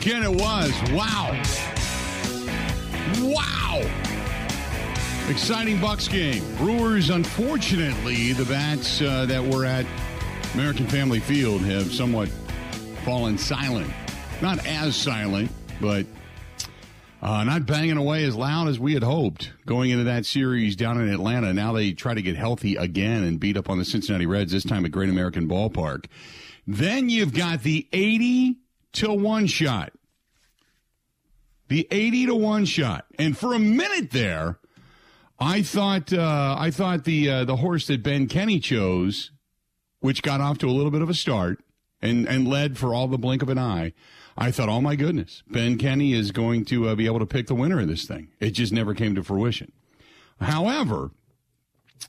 weekend it was. Wow. Wow. Exciting Bucks game. Brewers, unfortunately, the bats uh, that were at American Family Field have somewhat fallen silent. Not as silent, but uh, not banging away as loud as we had hoped going into that series down in Atlanta. Now they try to get healthy again and beat up on the Cincinnati Reds, this time at Great American Ballpark. Then you've got the 80 to 1 shot. The 80 to 1 shot. And for a minute there, I thought uh, I thought the uh, the horse that Ben Kenny chose, which got off to a little bit of a start and and led for all the blink of an eye. I thought, oh my goodness, Ben Kenny is going to uh, be able to pick the winner of this thing. It just never came to fruition. However,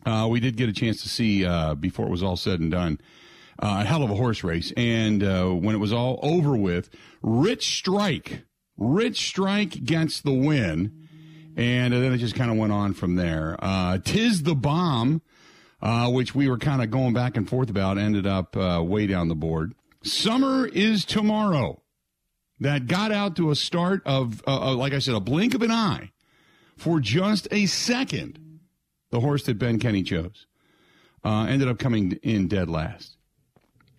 uh, we did get a chance to see uh, before it was all said and done uh, a hell of a horse race. And uh, when it was all over with, Rich Strike, Rich Strike gets the win. And then it just kind of went on from there. Uh, Tiz the Bomb, uh, which we were kind of going back and forth about, ended up uh, way down the board. Summer is tomorrow. That got out to a start of, uh, like I said, a blink of an eye for just a second. The horse that Ben Kenny chose ended up coming in dead last.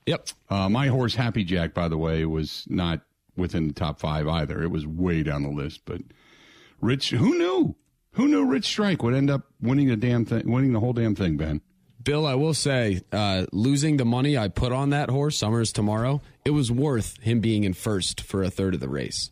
Yep. Uh, my horse, Happy Jack, by the way, was not within the top five either. It was way down the list. But Rich, who knew? Who knew Rich Strike would end up winning the damn thing, winning the whole damn thing, Ben? Bill, I will say, uh, losing the money I put on that horse, Summers tomorrow, it was worth him being in first for a third of the race.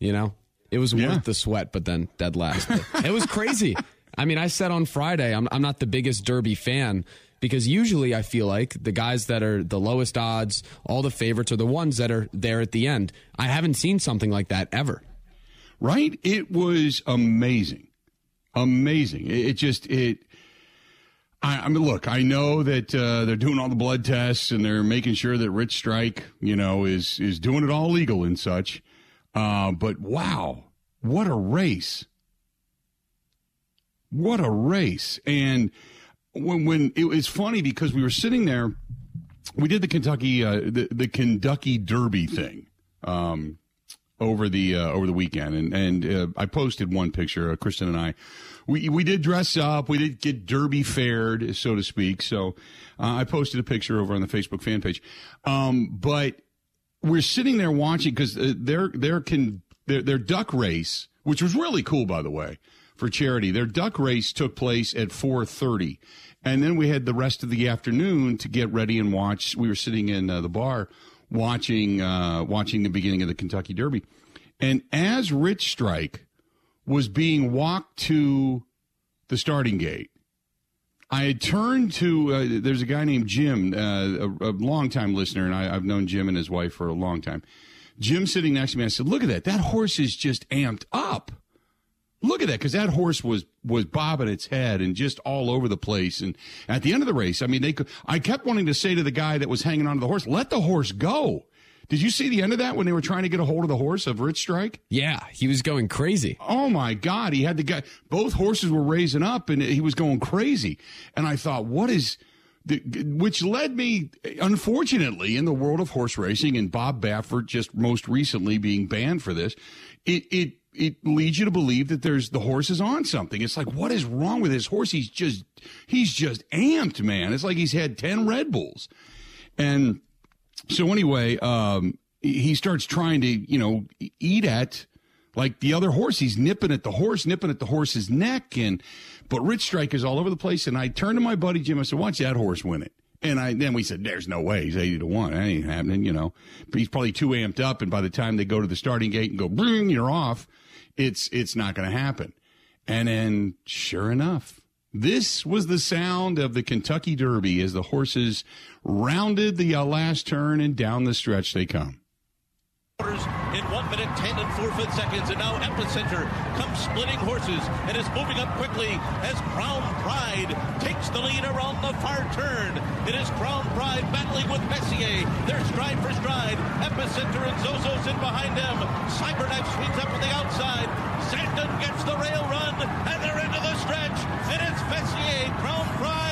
You know, it was Yeah. worth the sweat, but then dead last. It was crazy. I mean, I said on Friday, I'm, I'm not the biggest Derby fan because usually I feel like the guys that are the lowest odds, all the favorites, are the ones that are there at the end. I haven't seen something like that ever. Right? It was amazing, amazing. It, it just it. I, I mean, look, I know that uh, they're doing all the blood tests and they're making sure that Rich Strike, you know, is is doing it all legal and such. Uh, but wow, what a race! What a race! And when when it was funny because we were sitting there, we did the Kentucky uh, the the Kentucky Derby thing. Um, over the uh, over the weekend, and and uh, I posted one picture. Uh, Kristen and I, we we did dress up. We did get derby fared, so to speak. So uh, I posted a picture over on the Facebook fan page. Um, but we're sitting there watching because uh, their their can their their duck race, which was really cool, by the way, for charity. Their duck race took place at four thirty, and then we had the rest of the afternoon to get ready and watch. We were sitting in uh, the bar watching uh, watching the beginning of the Kentucky Derby, and as Rich Strike was being walked to the starting gate, I had turned to uh, there's a guy named Jim, uh, a, a longtime listener, and I, I've known Jim and his wife for a long time. Jim sitting next to me, I said, "Look at that! That horse is just amped up." Look at that, because that horse was was bobbing its head and just all over the place. And at the end of the race, I mean, they could. I kept wanting to say to the guy that was hanging onto the horse, "Let the horse go." Did you see the end of that when they were trying to get a hold of the horse of Rich Strike? Yeah, he was going crazy. Oh my God, he had the guy. Both horses were raising up, and he was going crazy. And I thought, what is? the- Which led me, unfortunately, in the world of horse racing, and Bob Baffert just most recently being banned for this. It it it leads you to believe that there's the horse is on something. It's like, what is wrong with this horse? He's just he's just amped, man. It's like he's had ten Red Bulls, and so anyway, um, he starts trying to, you know, eat at like the other horse. He's nipping at the horse, nipping at the horse's neck, and but Rich Strike is all over the place. And I turned to my buddy Jim. I said, "Watch that horse win it." And I then we said, "There's no way he's eighty to one. That ain't happening." You know, but he's probably too amped up, and by the time they go to the starting gate and go, "Bring, you're off," it's it's not going to happen. And then, sure enough, this was the sound of the Kentucky Derby as the horses rounded the last turn and down the stretch they come. In 1 minute 10 and 4 fifth seconds. And now Epicenter comes splitting horses and is moving up quickly as Crown Pride takes the lead around the far turn. It is Crown Pride battling with Messier. They're stride for stride. Epicenter and Zozo's in behind them. Cyberknife swings up on the outside. Sandon gets the rail run and they're into the stretch. It is Messier, Crown Pride,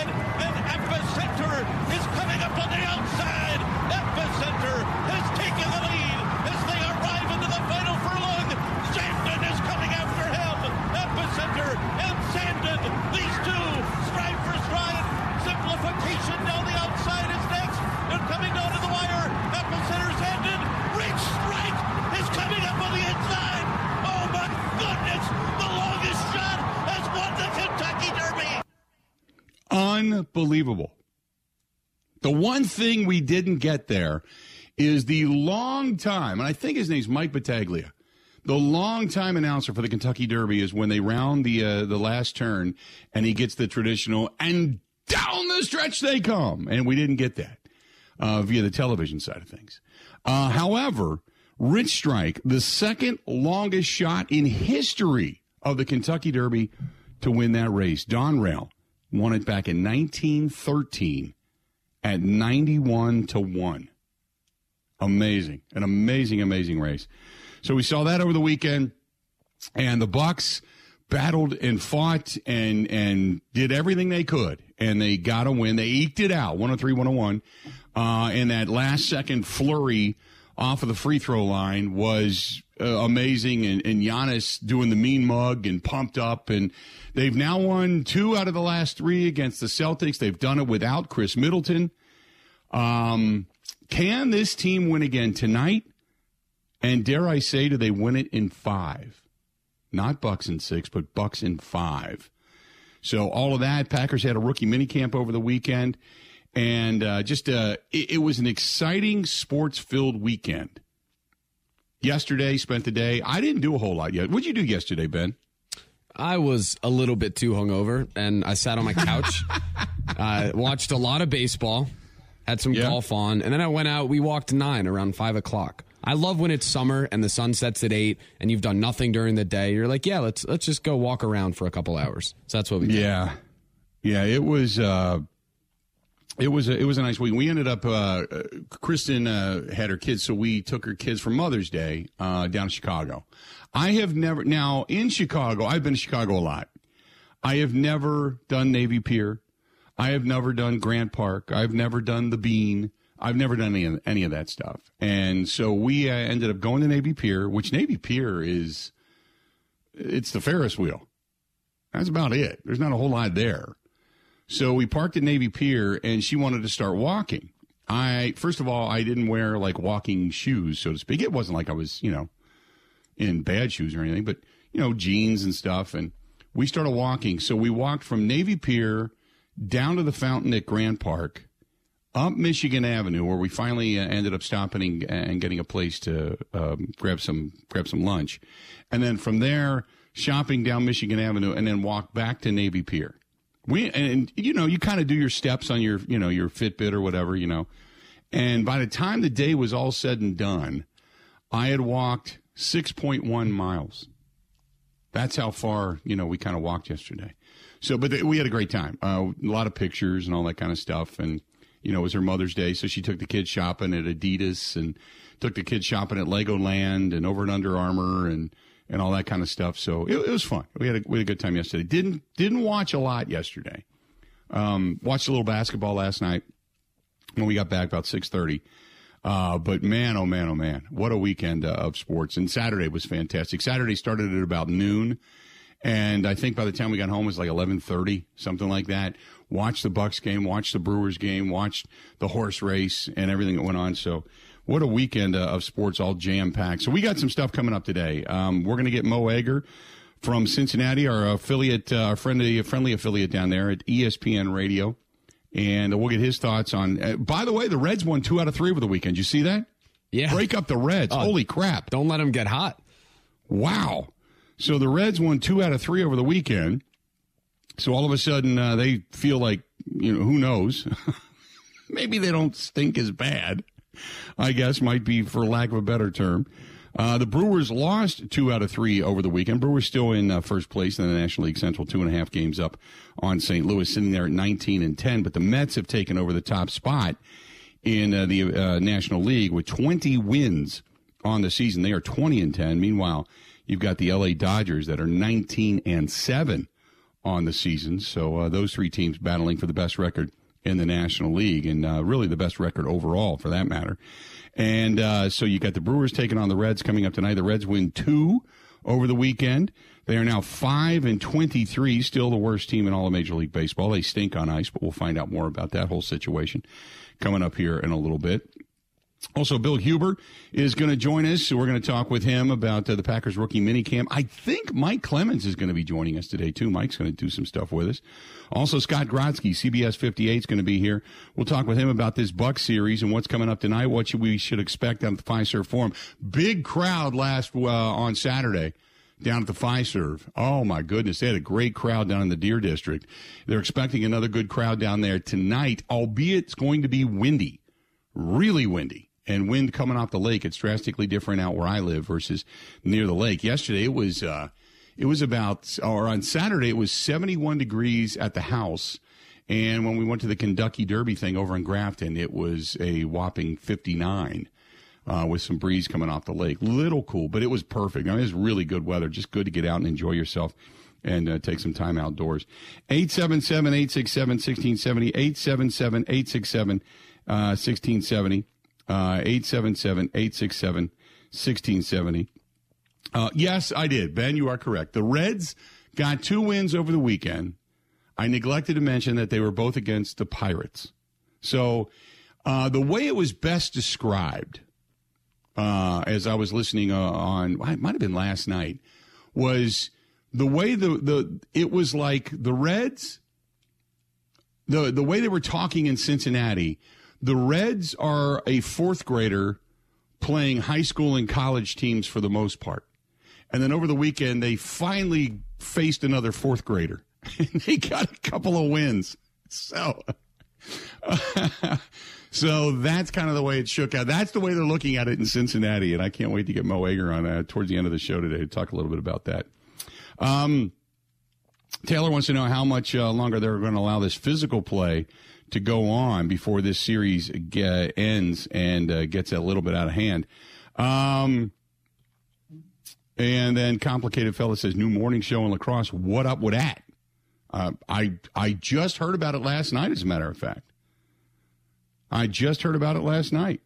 unbelievable. The one thing we didn't get there is the long time, and I think his name's Mike Battaglia. The long time announcer for the Kentucky Derby is when they round the uh, the last turn and he gets the traditional and down the stretch they come, and we didn't get that uh, via the television side of things. Uh, however, Rich Strike, the second longest shot in history of the Kentucky Derby to win that race, Donerail won it back in 1913 at 91 to 1. Amazing. An amazing, amazing race. So we saw that over the weekend, and the Bucks battled and fought and and did everything they could, and they got a win. They eked it out, 103 101. Uh, and that last second flurry off of the free throw line was uh, amazing. And, and Giannis doing the mean mug and pumped up. And they've now won two out of the last three against the Celtics. They've done it without Khris Middleton. Um, can this team win again tonight? And dare I say, do they win it in five? Not Bucks in six, but Bucks in five. So all of that. Packers had a rookie minicamp over the weekend, and uh, just uh, it, it was an exciting sports-filled weekend. Yesterday, spent the day. I didn't do a whole lot yet. What'd you do yesterday, Ben? I was a little bit too hungover, and I sat on my couch, uh, watched a lot of baseball, had some Yeah. golf on, and then I went out. We walked nine around five o'clock. I love when it's summer and the sun sets at eight, and you've done nothing during the day. You're like, yeah, let's let's just go walk around for a couple hours. So that's what we did. Yeah, yeah. It was. Uh, it was a, it was a nice week. We ended up. Uh, uh, Kristen uh, had her kids, so we took her kids for Mother's Day uh, down to Chicago. I have never now in Chicago. I've been to Chicago a lot. I have never done Navy Pier. I have never done Grant Park. I've never done the Bean. I've never done any of, any of that stuff. And so we uh, ended up going to Navy Pier, which Navy Pier is it's the Ferris wheel. That's about it. There's not a whole lot there. So we parked at Navy Pier and she wanted to start walking. I first of all, I didn't wear like walking shoes, so to speak. It wasn't like I was, you know, in bad shoes or anything, but you know, jeans and stuff. And we started walking. So we walked from Navy Pier down to the fountain at Grand Park, up Michigan Avenue, where we finally uh, ended up stopping and, getting a place to um, grab some grab some lunch, and then from there shopping down Michigan Avenue, and then walk back to Navy Pier. We and you know you kind of do your steps on your you know your Fitbit or whatever you know, and by the time the day was all said and done, I had walked six point one miles. That's how far you know we kind of walked yesterday. So, but we had a great time. Uh, a lot of pictures and all that kind of stuff, and you know it was her Mother's Day, so she took the kids shopping at Adidas and took the kids shopping at Legoland and over and Under Armour and and all that kind of stuff. So it, it was fun. We had a we had a good time yesterday. Didn't didn't watch a lot yesterday. Um, watched a little basketball last night when we got back about six thirty. Uh, but man, oh man, oh man, what a weekend uh, of sports! And Saturday was fantastic. Saturday started at about noon, and I think by the time we got home it was like eleven thirty, something like that. Watched the Bucks game, watched the Brewers game, watched the horse race, and everything that went on. So, what a weekend uh, of sports, all jam packed. So we got some stuff coming up today. Um, we're going to get Mo Egger from Cincinnati, our affiliate, uh, our friendly, friendly affiliate down there at ESPN Radio and we'll get his thoughts on. Uh, by the way, the Reds won two out of three over the weekend. You see that? Yeah. Break up the Reds. Holy crap. Don't let them get hot. Wow. So the Reds won two out of three over the weekend. So all of a sudden, uh, they feel like, you know, who knows? Maybe they don't stink as bad, I guess, might be for lack of a better term. Uh, the Brewers lost two out of three over the weekend. Brewers still in uh, first place in the National League Central, two and a half games up on St. Louis, sitting there at 19 and 10. But the Mets have taken over the top spot in uh, the uh, National League with 20 wins on the season. They are 20 and 10. Meanwhile, you've got the LA Dodgers that are 19 and 7 on the season. So uh, those three teams battling for the best record in the National League and uh, really the best record overall for that matter. And uh, so you got the Brewers taking on the Reds coming up tonight. The Reds win two over the weekend. They are now five and twenty-three, still the worst team in all of Major League Baseball. They stink on ice, but we'll find out more about that whole situation coming up here in a little bit. Also, Bill Huber is going to join us. We're going to talk with him about uh, the Packers rookie minicamp. I think Mike Clemens is going to be joining us today, too. Mike's going to do some stuff with us. Also, Scott Grodsky, CBS 58, is going to be here. We'll talk with him about this Buck series and what's coming up tonight, what should we should expect on the Fiserv Forum. Big crowd last uh, on Saturday down at the Fiserv. Oh my goodness, they had a great crowd down in the Deer District. They're expecting another good crowd down there tonight, albeit it's going to be windy, really windy and wind coming off the lake. It's drastically different out where I live versus near the lake. Yesterday it was uh, it was about or on Saturday it was 71 degrees at the house. And when we went to the Kentucky Derby thing over in Grafton, it was a whopping 59 uh, with some breeze coming off the lake. Little cool, but it was perfect. I mean, it was really good weather. Just good to get out and enjoy yourself and uh, take some time outdoors. 877 867 1670. 877 867 1670. Uh, 877 867 1670. Uh, yes, I did. Ben, you are correct. The Reds got two wins over the weekend. I neglected to mention that they were both against the Pirates. So uh, the way it was best described uh, as I was listening uh, on, it might have been last night, was the way the, the it was like the Reds, the the way they were talking in Cincinnati the Reds are a fourth grader playing high school and college teams for the most part. And then over the weekend, they finally faced another fourth grader. And they got a couple of wins. So, so that's kind of the way it shook out. That's the way they're looking at it in Cincinnati. And I can't wait to get Mo Egger on uh, towards the end of the show today to talk a little bit about that. Um, Taylor wants to know how much uh, longer they're going to allow this physical play to go on before this series uh, ends and uh, gets a little bit out of hand. Um, and then complicated fella says new morning show in La Crosse. What up with that? Uh, I I just heard about it last night. As a matter of fact, I just heard about it last night.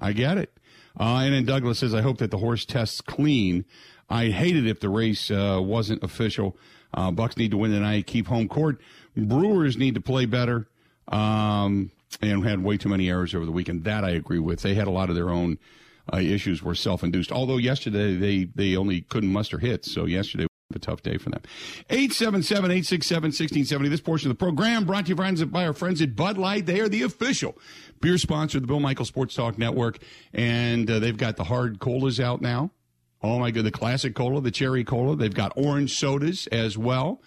I get it. Uh, and then Douglas says, I hope that the horse tests clean. I'd hate it if the race uh, wasn't official. Uh, Bucks need to win tonight, keep home court. Brewers need to play better um, and had way too many errors over the weekend. That I agree with. They had a lot of their own uh, issues were self-induced. Although yesterday they they only couldn't muster hits, so yesterday was a tough day for them. 877-867-1670. This portion of the program brought to you by our friends at Bud Light. They are the official beer sponsor of the Bill Michael Sports Talk Network, and uh, they've got the hard colas out now. Oh my god, the classic cola, the cherry cola. They've got orange sodas as well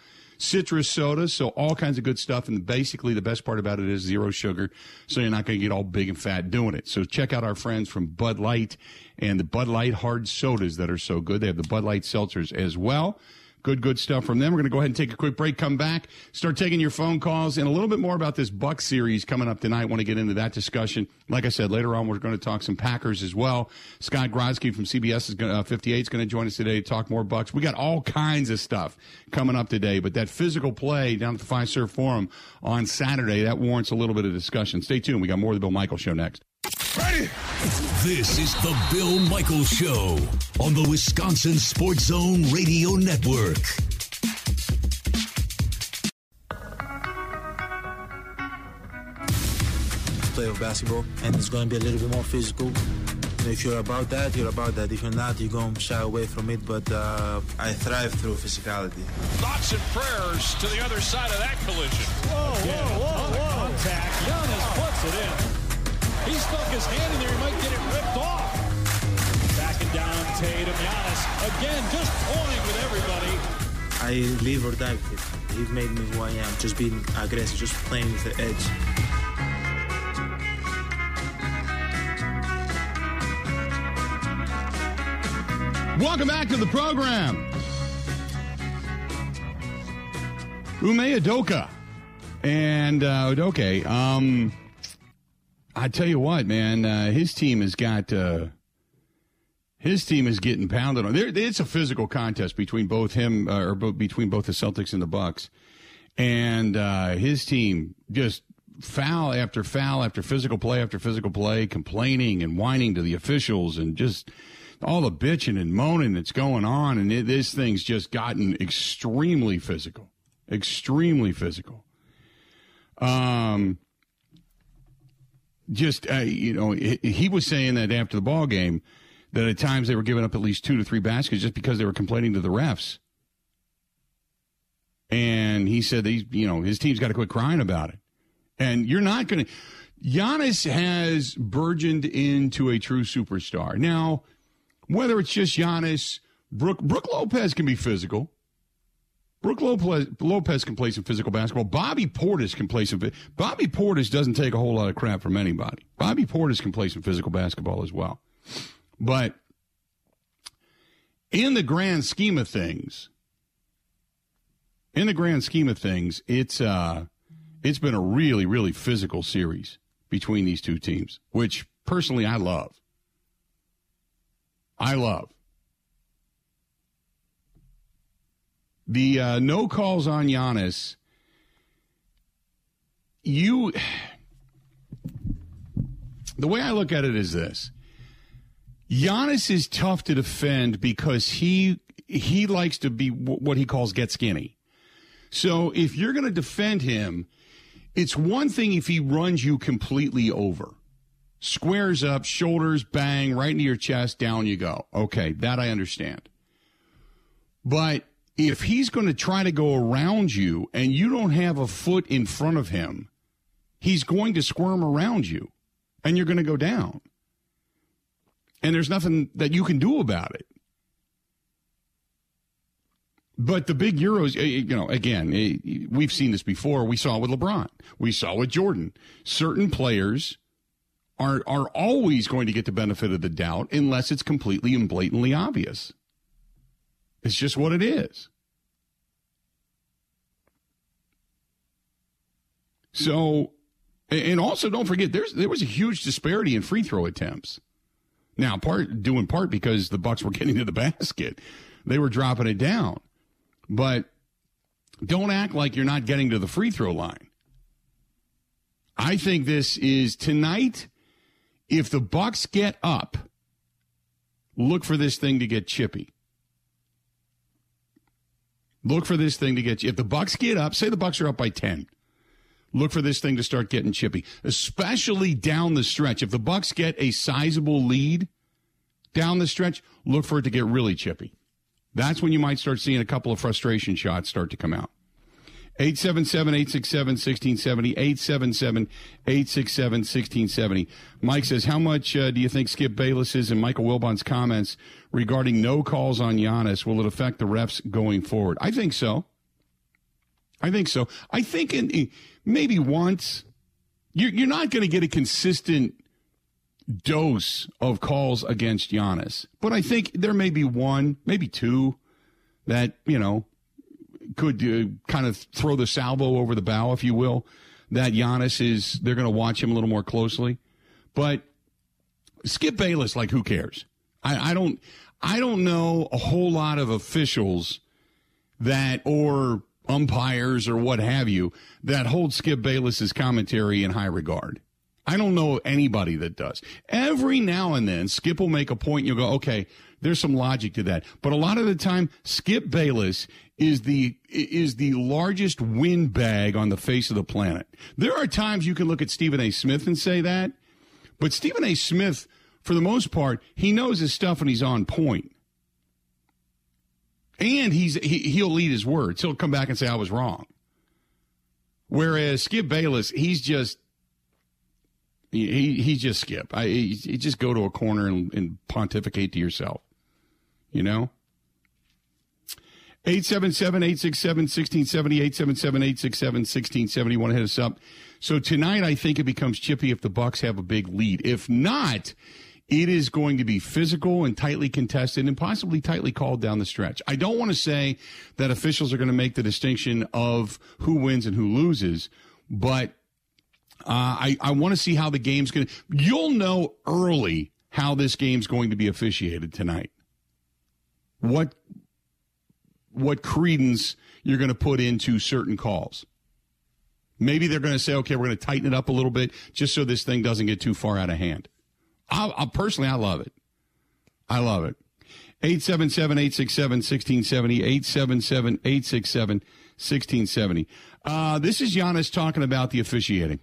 citrus soda, so all kinds of good stuff. And basically, the best part about it is zero sugar, so you're not going to get all big and fat doing it. So check out our friends from Bud Light and the Bud Light hard sodas that are so good. They have the Bud Light seltzers as well. Good, good stuff from them. We're going to go ahead and take a quick break, come back, start taking your phone calls, and a little bit more about this Buck series coming up tonight. Want to get into that discussion. Like I said, later on, we're going to talk some Packers as well. Scott Grodsky from CBS is going uh, 58 is going to join us today to talk more Bucks. We got all kinds of stuff coming up today, but that physical play down at the Five Fiserv Forum on Saturday, that warrants a little bit of discussion. Stay tuned. We got more of the Bill Michael Show next. Ready? This is the Bill Michaels Show on the Wisconsin Sports Zone Radio Network. Play of basketball, and it's going to be a little bit more physical. If you're about that, you're about that. If you're not, you're going to shy away from it. But uh, I thrive through physicality. Thoughts and prayers to the other side of that collision. Whoa, Again, whoa, whoa, again just toying with everybody. I live or die with it. He made me who I am. Just being aggressive, just playing with the edge. Welcome back to the program. Ime Udoka and uh, Udoka. Um, I tell you what, man, uh, his team has got uh, his team is getting pounded on. It's a physical contest between both him uh, or bo- between both the Celtics and the Bucks, and uh, his team just foul after foul after physical play after physical play, complaining and whining to the officials and just all the bitching and moaning that's going on, and it, this thing's just gotten extremely physical, extremely physical. Um just uh, you know, he, he was saying that after the ball game that at times they were giving up at least two to three baskets just because they were complaining to the refs. And he said he, you know his team's got to quit crying about it. And you're not going to. Giannis has burgeoned into a true superstar. Now, whether it's just Giannis, Brook, Brook Lopez can be physical. Brook Lopez, Lopez can play some physical basketball. Bobby Portis can play some. Bobby Portis doesn't take a whole lot of crap from anybody. Bobby Portis can play some physical basketball as well. But in the grand scheme of things, in the grand scheme of things, it's uh, it's been a really, really physical series between these two teams, which personally I love. I love. The uh, no calls on Giannis. You, the way I look at it is this: Giannis is tough to defend because he he likes to be what he calls get skinny. So if you're going to defend him, it's one thing if he runs you completely over. Squares up, shoulders, bang, right into your chest, down you go. Okay, that I understand. But if he's going to try to go around you and you don't have a foot in front of him, he's going to squirm around you and you're going to go down. And there's nothing that you can do about it. But the big Euros, eh, you know, again, eh, we've seen this before. We saw it with LeBron. We saw it with Jordan. Certain players are are always going to get the benefit of the doubt unless it's completely and blatantly obvious. It's just what it is. So, and also don't forget, there's there was a huge disparity in free throw attempts. Now, part due in part because the Bucks were getting to the basket, they were dropping it down. But don't act like you're not getting to the free throw line. I think this is tonight. If the Bucks get up, look for this thing to get chippy. Look for this thing to get if the Bucks get up, say the Bucks are up by 10. Look for this thing to start getting chippy, especially down the stretch. If the Bucks get a sizable lead down the stretch, look for it to get really chippy. That's when you might start seeing a couple of frustration shots start to come out. 877 867 1670. 877 867 1670. Mike says, How much uh, do you think Skip Bayless's and Michael Wilbon's comments regarding no calls on Giannis will it affect the refs going forward? I think so. I think so. I think in, maybe once. You're, you're not going to get a consistent dose of calls against Giannis, but I think there may be one, maybe two that, you know, could uh, kind of throw the salvo over the bow, if you will, that Giannis is, they're going to watch him a little more closely. But Skip Bayless, like, who cares? I, I don't, I don't know a whole lot of officials that, or umpires or what have you, that hold Skip Bayless's commentary in high regard. I don't know anybody that does. Every now and then, Skip will make a point. And you'll go, okay, there's some logic to that. But a lot of the time, Skip Bayless is the is the largest windbag on the face of the planet. There are times you can look at Stephen A. Smith and say that, but Stephen A. Smith, for the most part, he knows his stuff and he's on point. And he's he, he'll lead his words. He'll come back and say I was wrong. Whereas Skip Bayless, he's just he he just skip. I he, he just go to a corner and, and pontificate to yourself. You know. 877-867-1670, 877-867-1670. Want to hit us up. So tonight I think it becomes chippy if the Bucks have a big lead. If not, it is going to be physical and tightly contested and possibly tightly called down the stretch. I don't want to say that officials are going to make the distinction of who wins and who loses, but uh, I, I want to see how the game's going to. You'll know early how this game's going to be officiated tonight. What what credence you're going to put into certain calls. Maybe they're going to say, okay, we're going to tighten it up a little bit just so this thing doesn't get too far out of hand. I, I personally, I love it. I love it. 877 867 1670. 877 867 1670. Uh, this is Giannis talking about the officiating.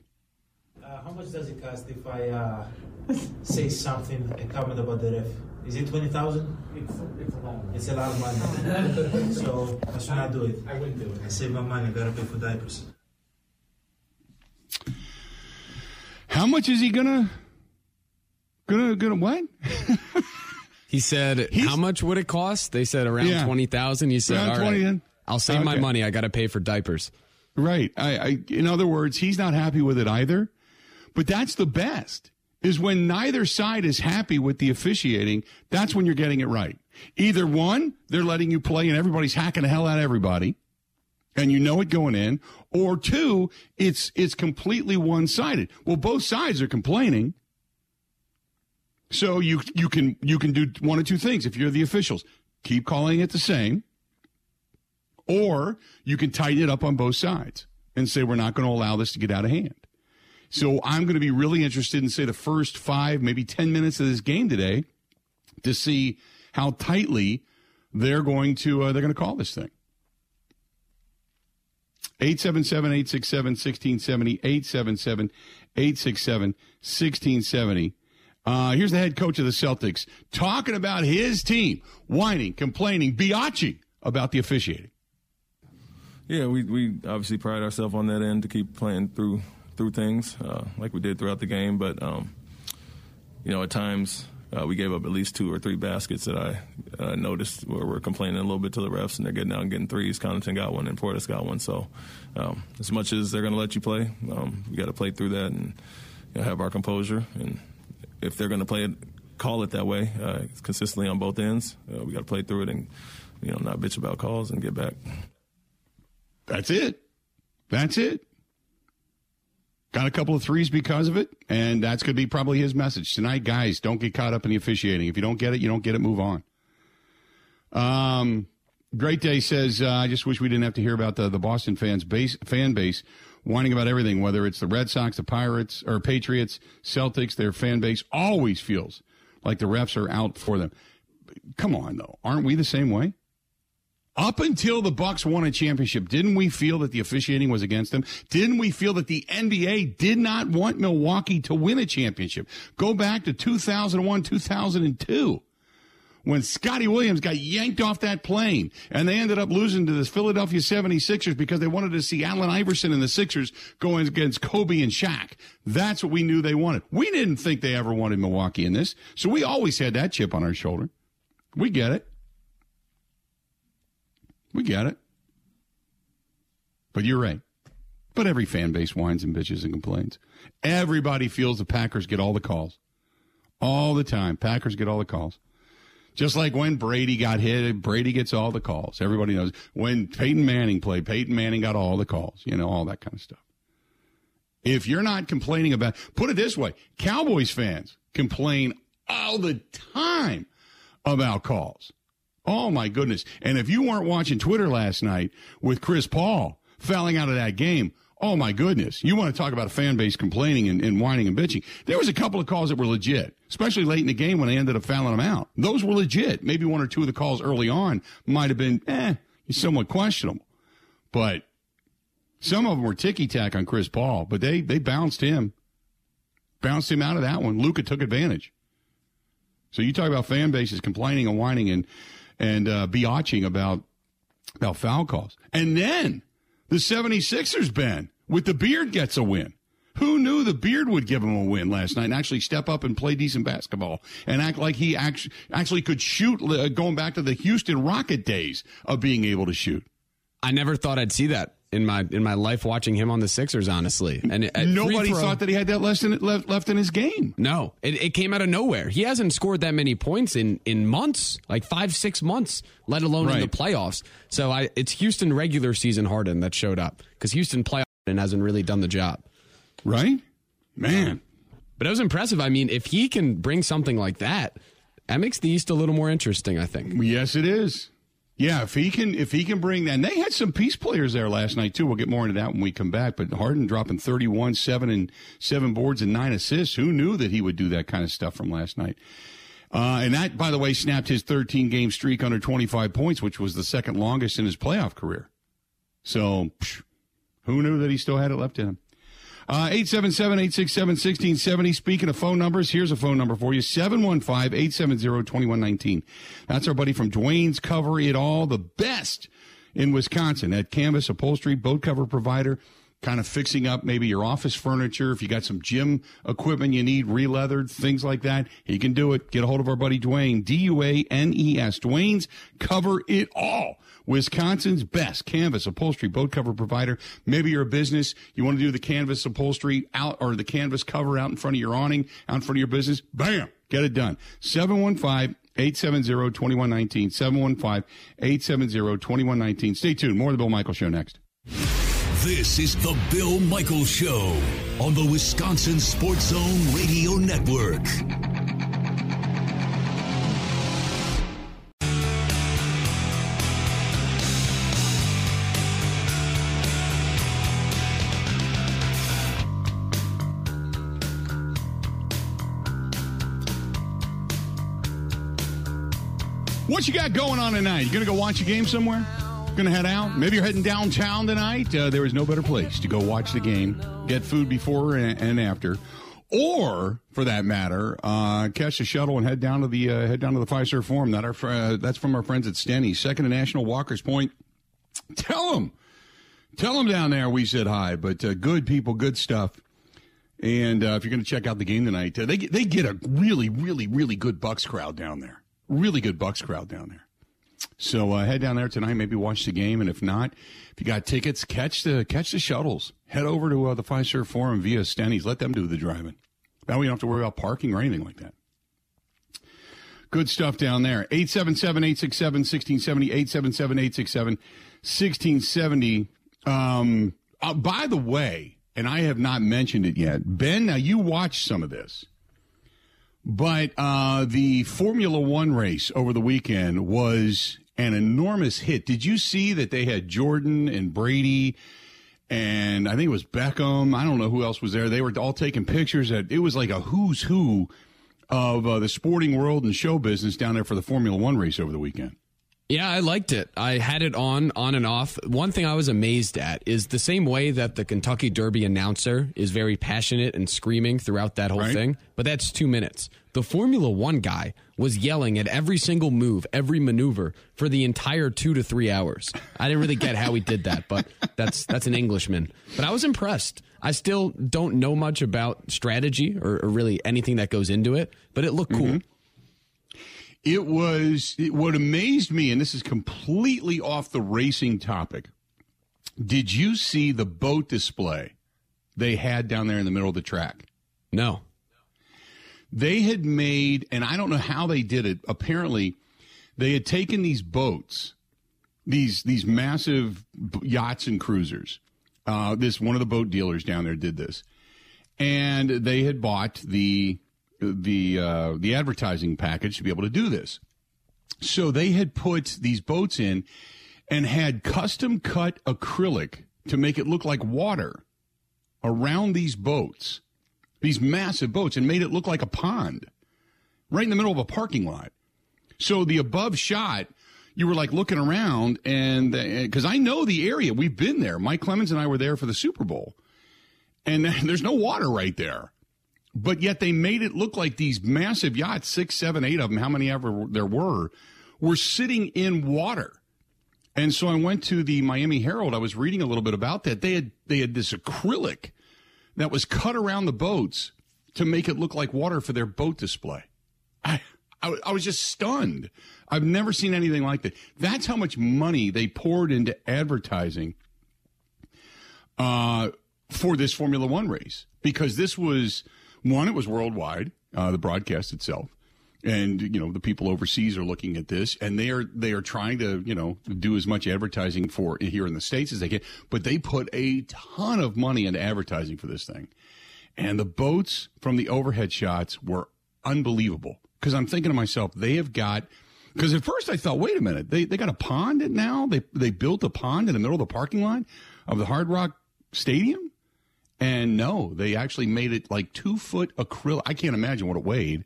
Uh, how much does it cost if I uh, say something, a comment about the ref? Is it 20,000? It's, it's a lot of money. It's a lot of money. so I should not do it. I wouldn't do it. I save my money, I gotta pay for diapers. How much is he gonna gonna gonna what? He said, He's- "How much would it cost?" They said around Yeah. twenty thousand. You said, Around "All right, 20, then. I'll save my money. I got to pay for diapers." Right. I, I in other words, he's not happy with it either. But that's the best. Is when neither side is happy with the officiating, that's when you're getting it right. Either one, they're letting you play and everybody's hacking the hell out of everybody. And you know it going in, or two, it's it's completely one-sided. Well, both sides are complaining. So you you can you can do one of two things if you're the officials. Keep calling it the same or you can tighten it up on both sides and say, we're not going to allow this to get out of hand. So I'm going to be really interested in, say, the first five, maybe 10 minutes of this game today to see how tightly they're going to, uh, they're going to call this thing. 877 867 1670, 877 867 1670. Uh, here's the head coach of the Celtics talking about his team, whining, complaining, biatching about the officiating. Yeah, we, we obviously pride ourselves on that end to keep playing through through things uh, like we did throughout the game. But um, you know, at times uh, we gave up at least two or three baskets that I uh, noticed where we're complaining a little bit to the refs, and they're getting out and getting threes. Connaughton got one, and Portis got one. So um, as much as they're going to let you play, um, we got to play through that and you know, have our composure. And if they're going to play it, call it that way uh, consistently on both ends. Uh, we got to play through it and you know not bitch about calls and get back. That's it. That's it. Got a couple of threes because of it, and that's going to be probably his message tonight. Guys, don't get caught up in the officiating. If you don't get it, you don't get it. Move on. Um, Great Day says, uh, I just wish we didn't have to hear about the, the Boston fans base fan base whining about everything, whether it's the Red Sox, the Pirates, or Patriots, Celtics. Their fan base always feels like the refs are out for them. Come on, though, aren't we the same way? Up until the Bucks won a championship, didn't we feel that the officiating was against them? Didn't we feel that the NBA did not want Milwaukee to win a championship? Go back to 2001, 2002 when Scotty Williams got yanked off that plane and they ended up losing to the Philadelphia 76ers because they wanted to see Allen Iverson and the Sixers going against Kobe and Shaq. That's what we knew they wanted. We didn't think they ever wanted Milwaukee in this. So we always had that chip on our shoulder. We get it. We get it. But you're right. But every fan base whines and bitches and complains. Everybody feels the Packers get all the calls. All the time. Packers get all the calls. Just like when Brady got hit, Brady gets all the calls. Everybody knows. When Peyton Manning played, Peyton Manning got all the calls. You know, all that kind of stuff. If you're not complaining about, put it this way, Cowboys fans complain all the time about calls. Oh my goodness. And if you weren't watching Twitter last night with Chris Paul fouling out of that game, oh my goodness. You want to talk about a fan base complaining and, and whining and bitching. There was a couple of calls that were legit, especially late in the game when they ended up fouling him out. Those were legit. Maybe one or two of the calls early on might have been, eh, somewhat questionable. But some of them were ticky tack on Chris Paul, but they, they bounced him. Bounced him out of that one. Luka took advantage. So you talk about fan bases complaining and whining and and uh, biatching about about foul calls. And then the 76ers, Ben, with the beard gets a win. Who knew the beard would give him a win last night and actually step up and play decent basketball and act like he actually, actually could shoot, uh, going back to the Houston Rocket days of being able to shoot? I never thought I'd see that in my in my life watching him on the Sixers, honestly. And Nobody throw- thought that he had that less in, left, left in his game. No, it, it came out of nowhere. He hasn't scored that many points in, in months, like five, six months, let alone in the playoffs. So I, it's Houston regular season Harden that showed up because Houston playoff Harden hasn't really done the job. Right? Man. But it was impressive. I mean, if he can bring something like that, that makes the East a little more interesting, I think. Yes, it is. Yeah, if he can, if he can bring that, and they had some piece players there last night too. We'll get more into that when we come back. But Harden dropping thirty-one, seven and seven boards and nine assists. Who knew that he would do that kind of stuff from last night? Uh, and that, by the way, snapped his 13 game streak under 25 points, which was the second longest in his playoff career. So, psh, who knew that he still had it left in him? Uh, 877 867 1670. Speaking of phone numbers, here's a phone number for you 715 870 2119. That's our buddy from Duane's Cover It All, the best in Wisconsin at Canvas Upholstery, boat cover provider kind of fixing up maybe your office furniture. If you got some gym equipment you need re-leathered, things like that, he can do it. Get a hold of our buddy Duane, D-U-A-N-E-S. Duane's cover it all. Wisconsin's best canvas upholstery boat cover provider. Maybe you're a business. You want to do the canvas upholstery out or the canvas cover out in front of your awning, out in front of your business. Bam! Get it done. 715 870 2119. 715 870 2119. Stay tuned. More of the Bill Michael Show next. This is the Bill Michael Show on the Wisconsin Sports Zone Radio Network. What you got going on tonight? You going to go watch a game somewhere? Going to head out? Maybe you're heading downtown tonight. Uh, there is no better place to go watch the game, get food before and, after, or for that matter, uh, catch a shuttle and head down to the uh, head down to the Fiserv Forum. That our uh, that's from our friends at Steny, Second and National Walker's Point. Tell them, tell them down there we said hi. But uh, good people, good stuff. And uh, if you're going to check out the game tonight, they they get a really, really, really good Bucks crowd down there. Really good Bucks crowd down there. So uh, head down there tonight, maybe watch the game, and if not, if you got tickets, catch the catch the shuttles. Head over to uh, the Fiserv Forum via Steny's. Let them do the driving. Way you don't have to worry about parking or anything like that. Good stuff down there. 877-867-1670, 877-867-1670. Um, uh, by the way, and I have not mentioned it yet, Ben, now you watched some of this. But uh, the Formula One race over the weekend was an enormous hit. Did you see that they had Jordan and Brady and I think it was Beckham? I don't know who else was there. They were all taking pictures. At, it was like a who's who of uh, the sporting world and show business down there for the Formula One race over the weekend. Yeah, I liked it. I had it on, on and off. One thing I was amazed at is the same way that the Kentucky Derby announcer is very passionate and screaming throughout that whole Right. thing, but that's two minutes. The Formula One guy was yelling at every single move, every maneuver for the entire two to three hours. I didn't really get how he did that, but that's that's an Englishman. But I was impressed. I still don't know much about strategy or, or really anything that goes into it, but it looked cool. Mm-hmm. It was it, what amazed me, and this is completely off the racing topic. Did you see the boat display they had down there in the middle of the track? No. They had made, and I don't know how they did it. Apparently, they had taken these boats, these these massive yachts and cruisers. Uh, this one of the boat dealers down there did this, and they had bought the the uh, the advertising package to be able to do this. So they had put these boats in and had custom cut acrylic to make it look like water around these boats, these massive boats, and made it look like a pond right in the middle of a parking lot. So the above shot, you were like looking around, and because I know the area, we've been there. Mike Clemens and I were there for the Super Bowl, and there's no water right there. But yet they made it look like these massive yachts, six, seven, eight of them, how many ever there were, were sitting in water. And so I went to the Miami Herald. I was reading a little bit about that. They had they had this acrylic that was cut around the boats to make it look like water for their boat display. I, I, I was just stunned. I've never seen anything like that. That's how much money they poured into advertising uh, for this Formula One race because this was one, it was worldwide, uh, the broadcast itself. And you know the people overseas are looking at this, and they are they are trying to you know do as much advertising for here in the states as they can. But they put a ton of money into advertising for this thing, and the boats from the overhead shots were unbelievable. Because I'm thinking to myself, they have got. Because at first I thought, wait a minute, they they got a pond now. They they built a pond in the middle of the parking lot of the Hard Rock Stadium, and no, they actually made it like two foot acrylic. I can't imagine what it weighed,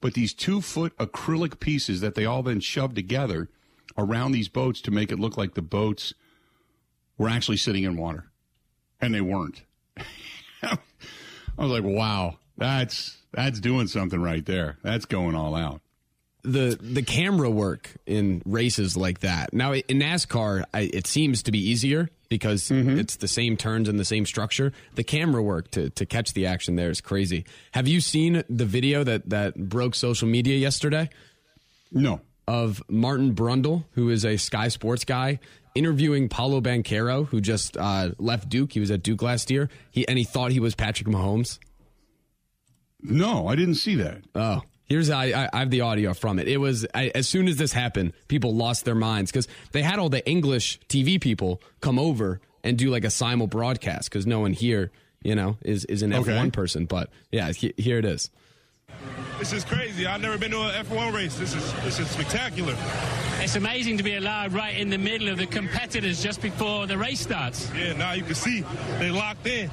but these two foot acrylic pieces that they all then shoved together around these boats to make it look like the boats were actually sitting in water, and they weren't. I was like, wow, that's that's doing something right there. That's going all out. the the camera work in races like that. Now in NASCAR, I, it seems to be easier because it's the same turns and the same structure. The camera work to to catch the action there is crazy. Have you seen the video that that broke social media yesterday No. of Martin Brundle, who is a Sky Sports guy? Interviewing Paolo Banchero, who just uh, left Duke. He was at Duke last year. He and he thought he was Patrick Mahomes. No, I didn't see that. Oh, here's I, I I have the audio from it. It was I, as soon as this happened, people lost their minds because they had all the English TV people come over and do like a simul broadcast because no one here, you know, is is an Okay. F1 person. But yeah, he, here it is. This is crazy. I've never been to an F1 race. This is this is spectacular. It's amazing to be allowed right in the middle of the competitors just before the race starts. Yeah, now you can see they locked in.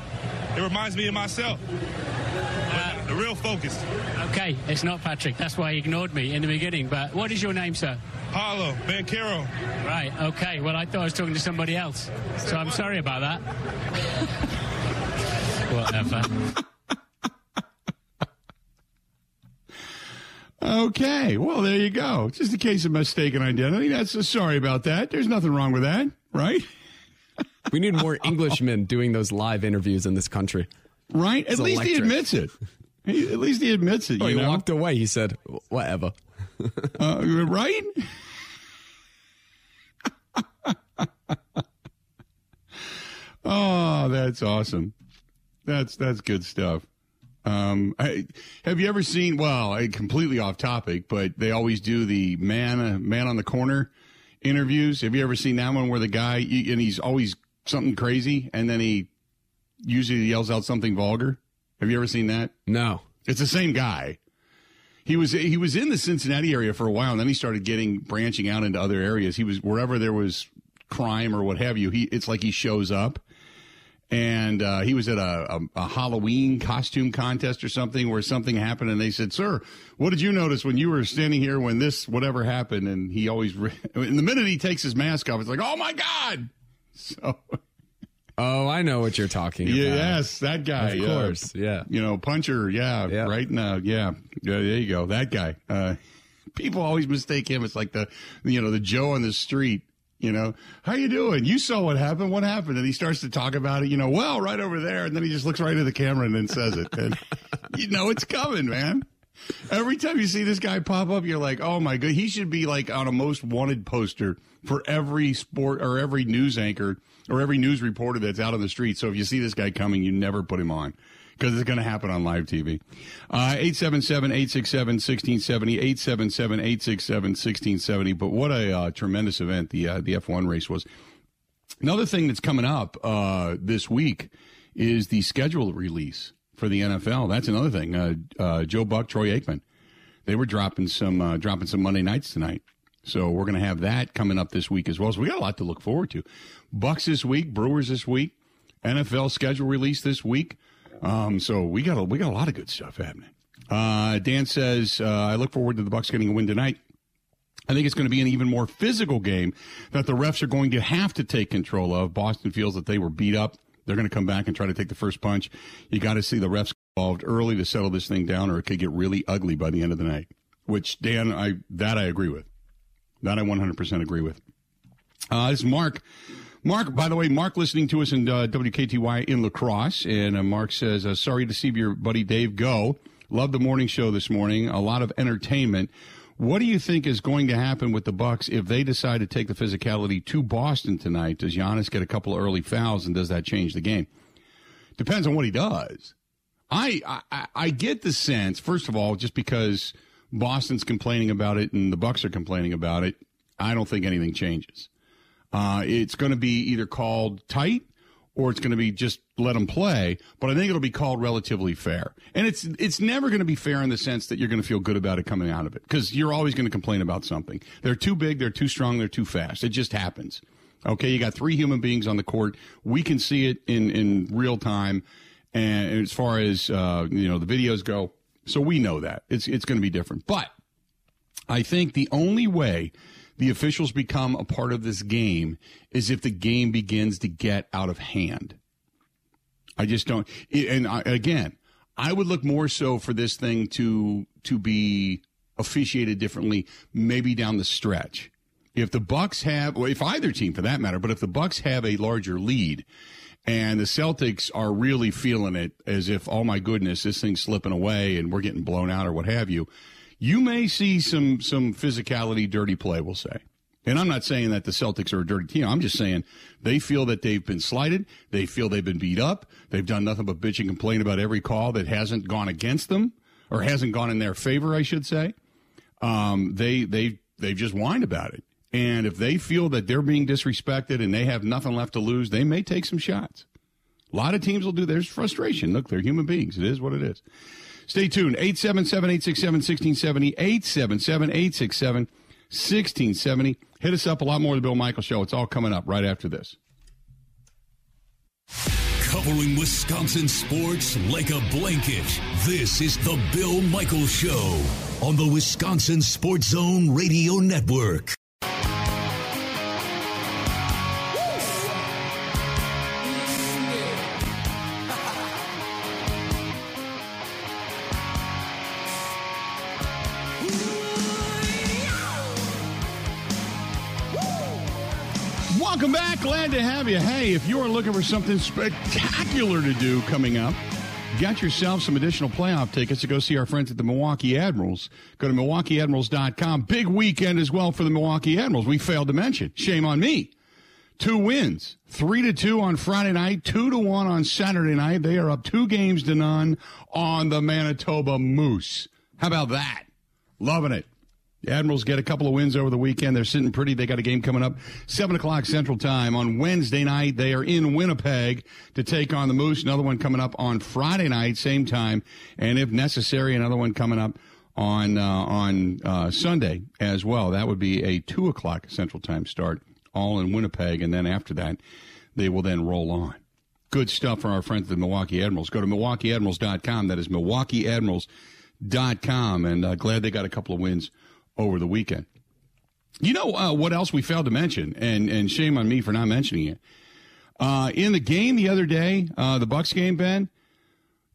It reminds me of myself. But the real focus. Okay, it's not Patrick. That's why he ignored me in the beginning. But what is your name, sir? Paolo Banchero. Right, okay. Well, I thought I was talking to somebody else. So I'm sorry about that. Whatever. Okay, well there you go. Just a case of mistaken identity. That's sorry about that. There's nothing wrong with that, right? We need more Englishmen doing those live interviews in this country. Right? At It's least he admits it. He, at least he admits it. Oh, you he know, walked away. He said, "Whatever." uh, right? oh, that's awesome. That's that's good stuff. Um, I, have you ever seen? Well, I, completely off topic, but they always do the man uh, man on the corner interviews. Have you ever seen that one where the guy and he's always something crazy, and then he usually yells out something vulgar? Have you ever seen that? No. It's the same guy. He was he was in the Cincinnati area for a while, and then he started getting branching out into other areas. He was wherever there was crime or what have you. He it's like he shows up, and uh, he was at a, a, a Halloween costume contest or something where something happened, and they said, "Sir, what did you notice when you were standing here when this whatever happened?" And he always, re- in the minute he takes his mask off, it's like, "Oh my god!" So Oh, I know what you're talking about. yes, that guy, Of yeah. course, yeah. you know, puncher, yeah, Yeah. right now, yeah, yeah, there you go, that guy. Uh, people always mistake him. It's like the, you know, the Joe on the street. You know, how you doing? You saw what happened. What happened? And he starts to talk about it. You know, well, right over there, and then he just looks right at the camera and then says it. And you know, it's coming, man. Every time you see this guy pop up, you're like, oh my god, he should be like on a most wanted poster for every sport or every news anchor or every news reporter that's out on the street. So if you see this guy coming, you never put him on because it's going to happen on live TV. Uh, 877-867-1670, 877-867-1670. But what a uh, tremendous event the uh, the F1 race was. Another thing that's coming up uh, this week is the schedule release for the NFL. That's another thing. Uh, uh, Joe Buck, Troy Aikman, they were dropping some uh, dropping some Monday nights tonight. So we're going to have that coming up this week as well. So we got a lot to look forward to. Bucks this week, Brewers this week, NFL schedule release this week. Um, so we got a, we got a lot of good stuff happening. Uh, Dan says uh, I look forward to the Bucks getting a win tonight. I think it's going to be an even more physical game that the refs are going to have to take control of. Boston feels that they were beat up. They're going to come back and try to take the first punch. You got to see the refs involved early to settle this thing down, or it could get really ugly by the end of the night. Which Dan, I that I agree with. That I 100% agree with. Uh, this is Mark. Mark, by the way, Mark listening to us in uh, WKTY in La Crosse, and uh, Mark says, uh, "Sorry to see your buddy Dave go. Love the morning show this morning. A lot of entertainment. What do you think is going to happen with the Bucks if they decide to take the physicality to Boston tonight? Does Giannis get a couple early fouls, and does that change the game? Depends on what he does. I, I I get the sense, first of all, just because Boston's complaining about it and the Bucks are complaining about it, I don't think anything changes. Uh, it's going to be either called tight or it's going to be just let them play. But I think it'll be called relatively fair. And it's it's never going to be fair in the sense that you're going to feel good about it coming out of it because you're always going to complain about something. They're too big, they're too strong, they're too fast. It just happens. Okay, you got three human beings on the court. We can see it in in real time, and as far as uh, you know, the videos go, so we know that it's it's going to be different. But I think the only way the officials become a part of this game is if the game begins to get out of hand. I just don't. And I, again, I would look more so for this thing to to be officiated differently, maybe down the stretch. If the Bucks have, or if either team for that matter, but if the Bucks have a larger lead, and the Celtics are really feeling it as if, oh my goodness, this thing's slipping away and we're getting blown out or what have you, you may see some some physicality, dirty play. We'll say. And I'm not saying that the Celtics are a dirty team. I'm just saying they feel that they've been slighted. They feel they've been beat up. They've done nothing but bitch and complain about every call that hasn't gone against them or hasn't gone in their favor, I should say. Um, they they they've just whined about it. And if they feel that they're being disrespected and they have nothing left to lose, they may take some shots. A lot of teams will do. There's frustration. Look, they're human beings. It is what it is. Stay tuned. 877 867 1670. 877 867 1670. Hit us up a lot more of the Bill Michael Show. It's all coming up right after this. Covering Wisconsin sports like a blanket. This is the Bill Michael Show on the Wisconsin Sports Zone Radio Network. Glad to have you. Hey, if you're looking for something spectacular to do coming up, got yourself some additional playoff tickets to go see our friends at the Milwaukee Admirals. Go to MilwaukeeAdmirals.com. Big weekend as well for the Milwaukee Admirals. We failed to mention. Shame on me. Two wins, three to two on Friday night, two to one on Saturday night. They are up two games to none on the Manitoba Moose. How about that? Loving it. The Admirals get a couple of wins over the weekend. They're sitting pretty. They got a game coming up, 7 o'clock Central Time on Wednesday night. They are in Winnipeg to take on the Moose. Another one coming up on Friday night, same time. And if necessary, another one coming up on, uh, on uh, Sunday as well. That would be a 2 o'clock Central Time start, all in Winnipeg. And then after that, they will then roll on. Good stuff from our friends at the Milwaukee Admirals. Go to MilwaukeeAdmirals.com. That is MilwaukeeAdmirals.com. And uh, glad they got a couple of wins over the weekend. You know uh, what else we failed to mention, and and shame on me for not mentioning it. Uh, in the game the other day, uh, the Bucks game, Ben,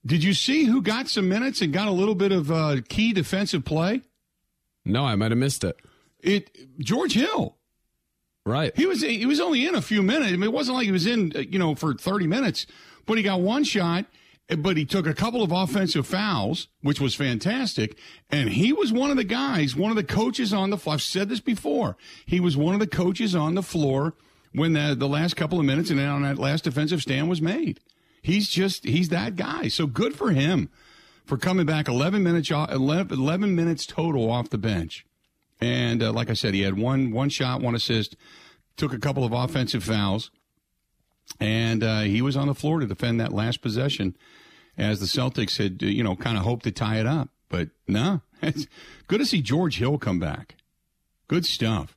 did you see who got some minutes and got a little bit of uh, key defensive play? No, I might have missed it. It George Hill. Right. He was he was only in a few minutes. I mean, it wasn't like he was in uh, you know for thirty minutes, but he got one shot but he took a couple of offensive fouls, which was fantastic. And he was one of the guys, one of the coaches on the floor. I've said this before. He was one of the coaches on the floor when the, the last couple of minutes and on that last defensive stand was made. He's just, he's that guy. So good for him for coming back 11 minutes, 11, 11 minutes total off the bench. And uh, like I said, he had one, one shot, one assist, took a couple of offensive fouls and uh, he was on the floor to defend that last possession as the Celtics had, you know, kind of hoped to tie it up. But no, it's good to see George Hill come back. Good stuff.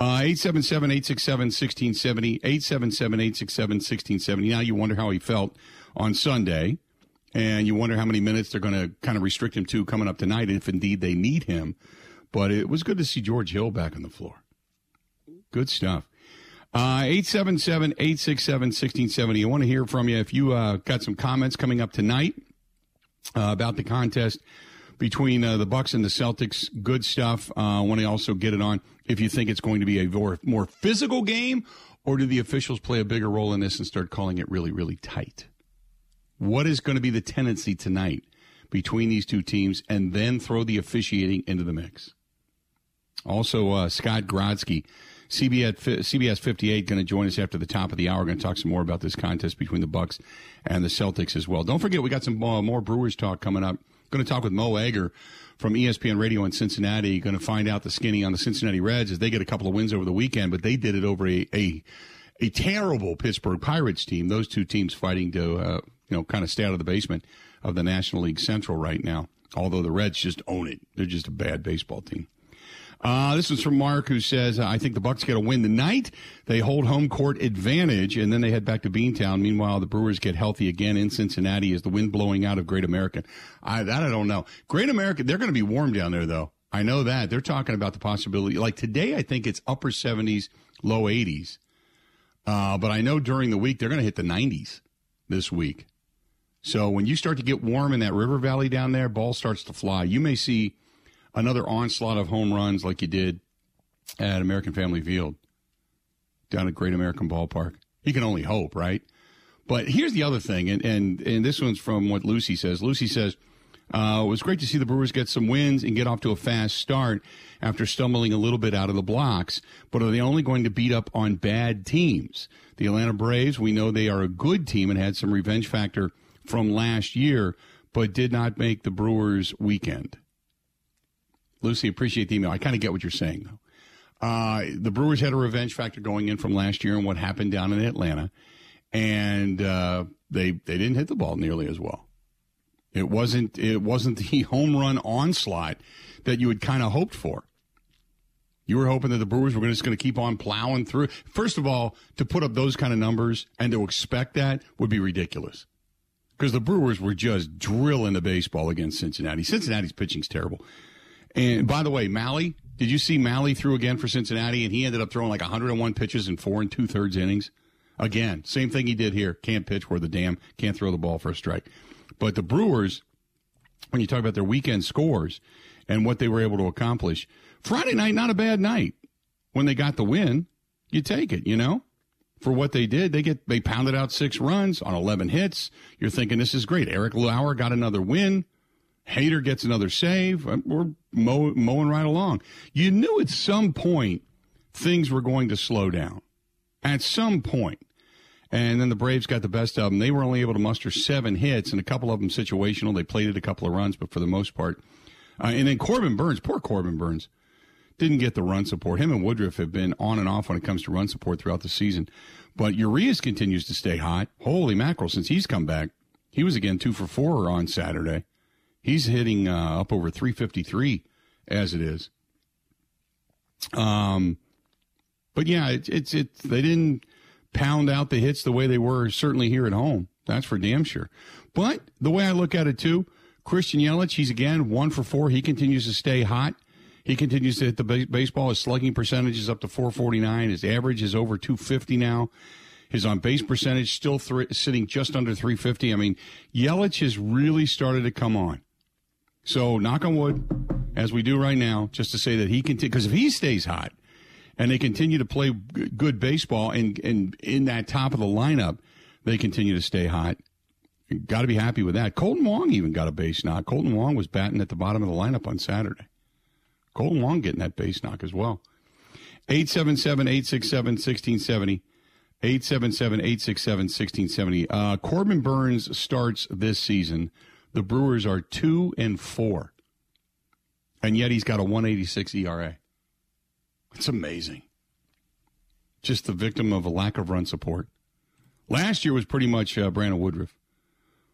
Uh, 877 867 1670. 877 867 1670. Now you wonder how he felt on Sunday, and you wonder how many minutes they're going to kind of restrict him to coming up tonight, if indeed they need him. But it was good to see George Hill back on the floor. Good stuff. Uh, 877 867 1670. I want to hear from you if you uh, got some comments coming up tonight uh, about the contest between uh, the Bucks and the Celtics. Good stuff. Uh, I want to also get it on if you think it's going to be a more, more physical game or do the officials play a bigger role in this and start calling it really, really tight? What is going to be the tendency tonight between these two teams and then throw the officiating into the mix? Also, uh, Scott Grodsky CBS, CBS 58 going to join us after the top of the hour. Going to talk some more about this contest between the Bucks and the Celtics as well. Don't forget, we got some uh, more Brewers talk coming up. Going to talk with Mo Egger from ESPN Radio in Cincinnati. Going to find out the skinny on the Cincinnati Reds as they get a couple of wins over the weekend, but they did it over a a, a terrible Pittsburgh Pirates team. Those two teams fighting to uh, you know kind of stay out of the basement of the National League Central right now. Although the Reds just own it, they're just a bad baseball team. Uh, this is from Mark, who says, "I think the Bucks got to win tonight. They hold home court advantage, and then they head back to Beantown. Meanwhile, the Brewers get healthy again in Cincinnati as the wind blowing out of Great American. I, that I don't know. Great American, they're going to be warm down there, though. I know that they're talking about the possibility. Like today, I think it's upper 70s, low 80s. Uh, but I know during the week they're going to hit the 90s this week. So when you start to get warm in that river valley down there, ball starts to fly. You may see another onslaught of home runs like you did at American Family Field down at Great American Ballpark. You can only hope, right? But here's the other thing, and and and this one's from what Lucy says. Lucy says. Uh, it was great to see the Brewers get some wins and get off to a fast start after stumbling a little bit out of the blocks. But are they only going to beat up on bad teams? The Atlanta Braves, we know they are a good team and had some revenge factor from last year, but did not make the Brewers weekend. Lucy, appreciate the email. I kind of get what you're saying, though. Uh, the Brewers had a revenge factor going in from last year and what happened down in Atlanta, and uh, they they didn't hit the ball nearly as well. It wasn't it wasn't the home run onslaught that you had kind of hoped for. You were hoping that the Brewers were just going to keep on plowing through. First of all, to put up those kind of numbers and to expect that would be ridiculous. Because the Brewers were just drilling the baseball against Cincinnati. Cincinnati's pitching's terrible. And by the way, Mahle, did you see Mahle threw again for Cincinnati and he ended up throwing like 101 pitches in four and two thirds innings? Again, same thing he did here. Can't pitch where the damn can't throw the ball for a strike. But the Brewers, when you talk about their weekend scores and what they were able to accomplish, Friday night, not a bad night. When they got the win, you take it, you know? For what they did, they get they pounded out six runs on 11 hits. You're thinking this is great. Eric Lauer got another win. Hader gets another save. Uh, we're mow, mowing right along. You knew at some point things were going to slow down. At some point. And then the Braves got the best of them. They were only able to muster seven hits, and a couple of them situational. They played it a couple of runs, but for the most part. Uh, and then Corbin Burnes, poor Corbin Burnes, didn't get the run support. Him and Woodruff have been on and off when it comes to run support throughout the season. But Urias continues to stay hot. Holy mackerel, since he's come back. He was again two for four on Saturday. He's hitting uh, up over 353 as it is. Um, but yeah, it, it's it. They didn't pound out the hits the way they were certainly here at home. That's for damn sure. But the way I look at it too, Christian Yelich, he's again one for four. He continues to stay hot. He continues to hit the baseball. His slugging percentage is up to 449. His average is over 250 now. His on base percentage still th- sitting just under 350. I mean, Yelich has really started to come on. So, knock on wood, as we do right now, just to say that he can, because if he stays hot and they continue to play g- good baseball and, and in that top of the lineup, they continue to stay hot. Got to be happy with that. Kolten Wong even got a base knock. Kolten Wong was batting at the bottom of the lineup on Saturday. Kolten Wong getting that base knock as well. 877 867 1670. 877 867 1670. Uh, Corbin Burnes starts this season. The Brewers are 2 and 4. And yet he's got a 186 ERA. It's amazing. Just the victim of a lack of run support. Last year was pretty much uh, Brandon Woodruff.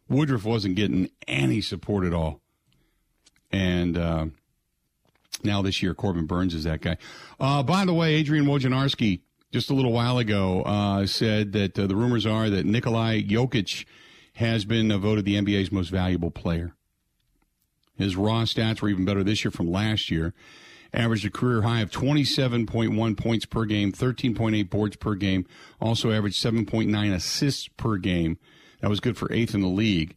Woodruff wasn't getting any support at all. And uh, now this year, Corbin Burnes is that guy. Uh, by the way, Adrian Wojnarowski just a little while ago uh, said that uh, the rumors are that Nikolai Jokic has been voted the NBA's most valuable player. His raw stats were even better this year from last year. Averaged a career high of 27.1 points per game, 13.8 boards per game. Also averaged 7.9 assists per game. That was good for eighth in the league.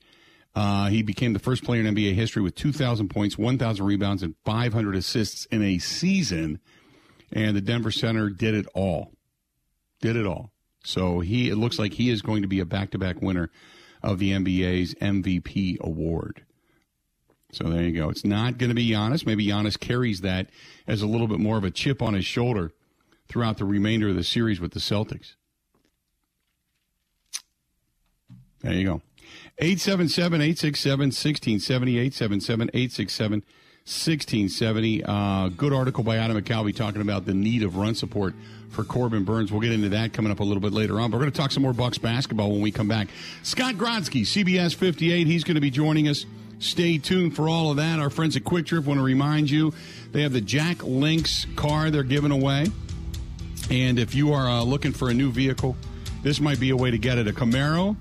Uh, he became the first player in NBA history with 2,000 points, 1,000 rebounds, and 500 assists in a season. And the Denver Center did it all. Did it all. So he, it looks like he is going to be a back-to-back winner of the NBA's MVP award. So there you go. It's not going to be Giannis. Maybe Giannis carries that as a little bit more of a chip on his shoulder throughout the remainder of the series with the Celtics. There you go. 877 867 1670. 877 867 1670. Uh, good article by Adam McCalvy talking about the need of run support for Corbin Burnes. We'll get into that coming up a little bit later on. But we're going to talk some more Bucks basketball when we come back. Scott Grodsky, CBS 58, he's going to be joining us. Stay tuned for all of that. Our friends at Kwik Trip want to remind you they have the Jack Links car they're giving away. And if you are uh, looking for a new vehicle, this might be a way to get it. A Camaro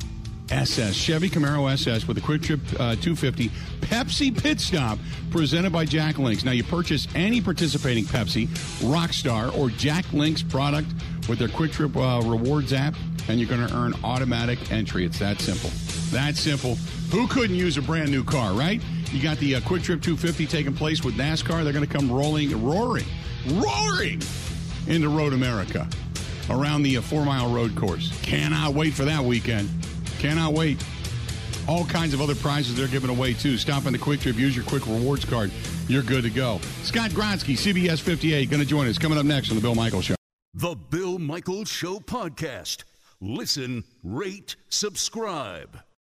SS, Chevy Camaro SS with a Kwik Trip uh, 250 Pepsi Pit Stop presented by Jack Links. Now, you purchase any participating Pepsi, Rockstar, or Jack Links product with their Kwik Trip uh, Rewards app, and you're going to earn automatic entry. It's that simple. That simple. Who couldn't use a brand new car, right? You got the uh, Kwik Trip 250 taking place with NASCAR. They're going to come rolling, roaring, roaring into Road America around the uh, four mile road course. Cannot wait for that weekend. Cannot wait. All kinds of other prizes they're giving away too. Stop in the Kwik Trip, use your Kwik Rewards card. You're good to go. Scott Grodsky, CBS 58, going to join us. Coming up next on the Bill Michaels Show. The Bill Michaels Show podcast. Listen, rate, subscribe.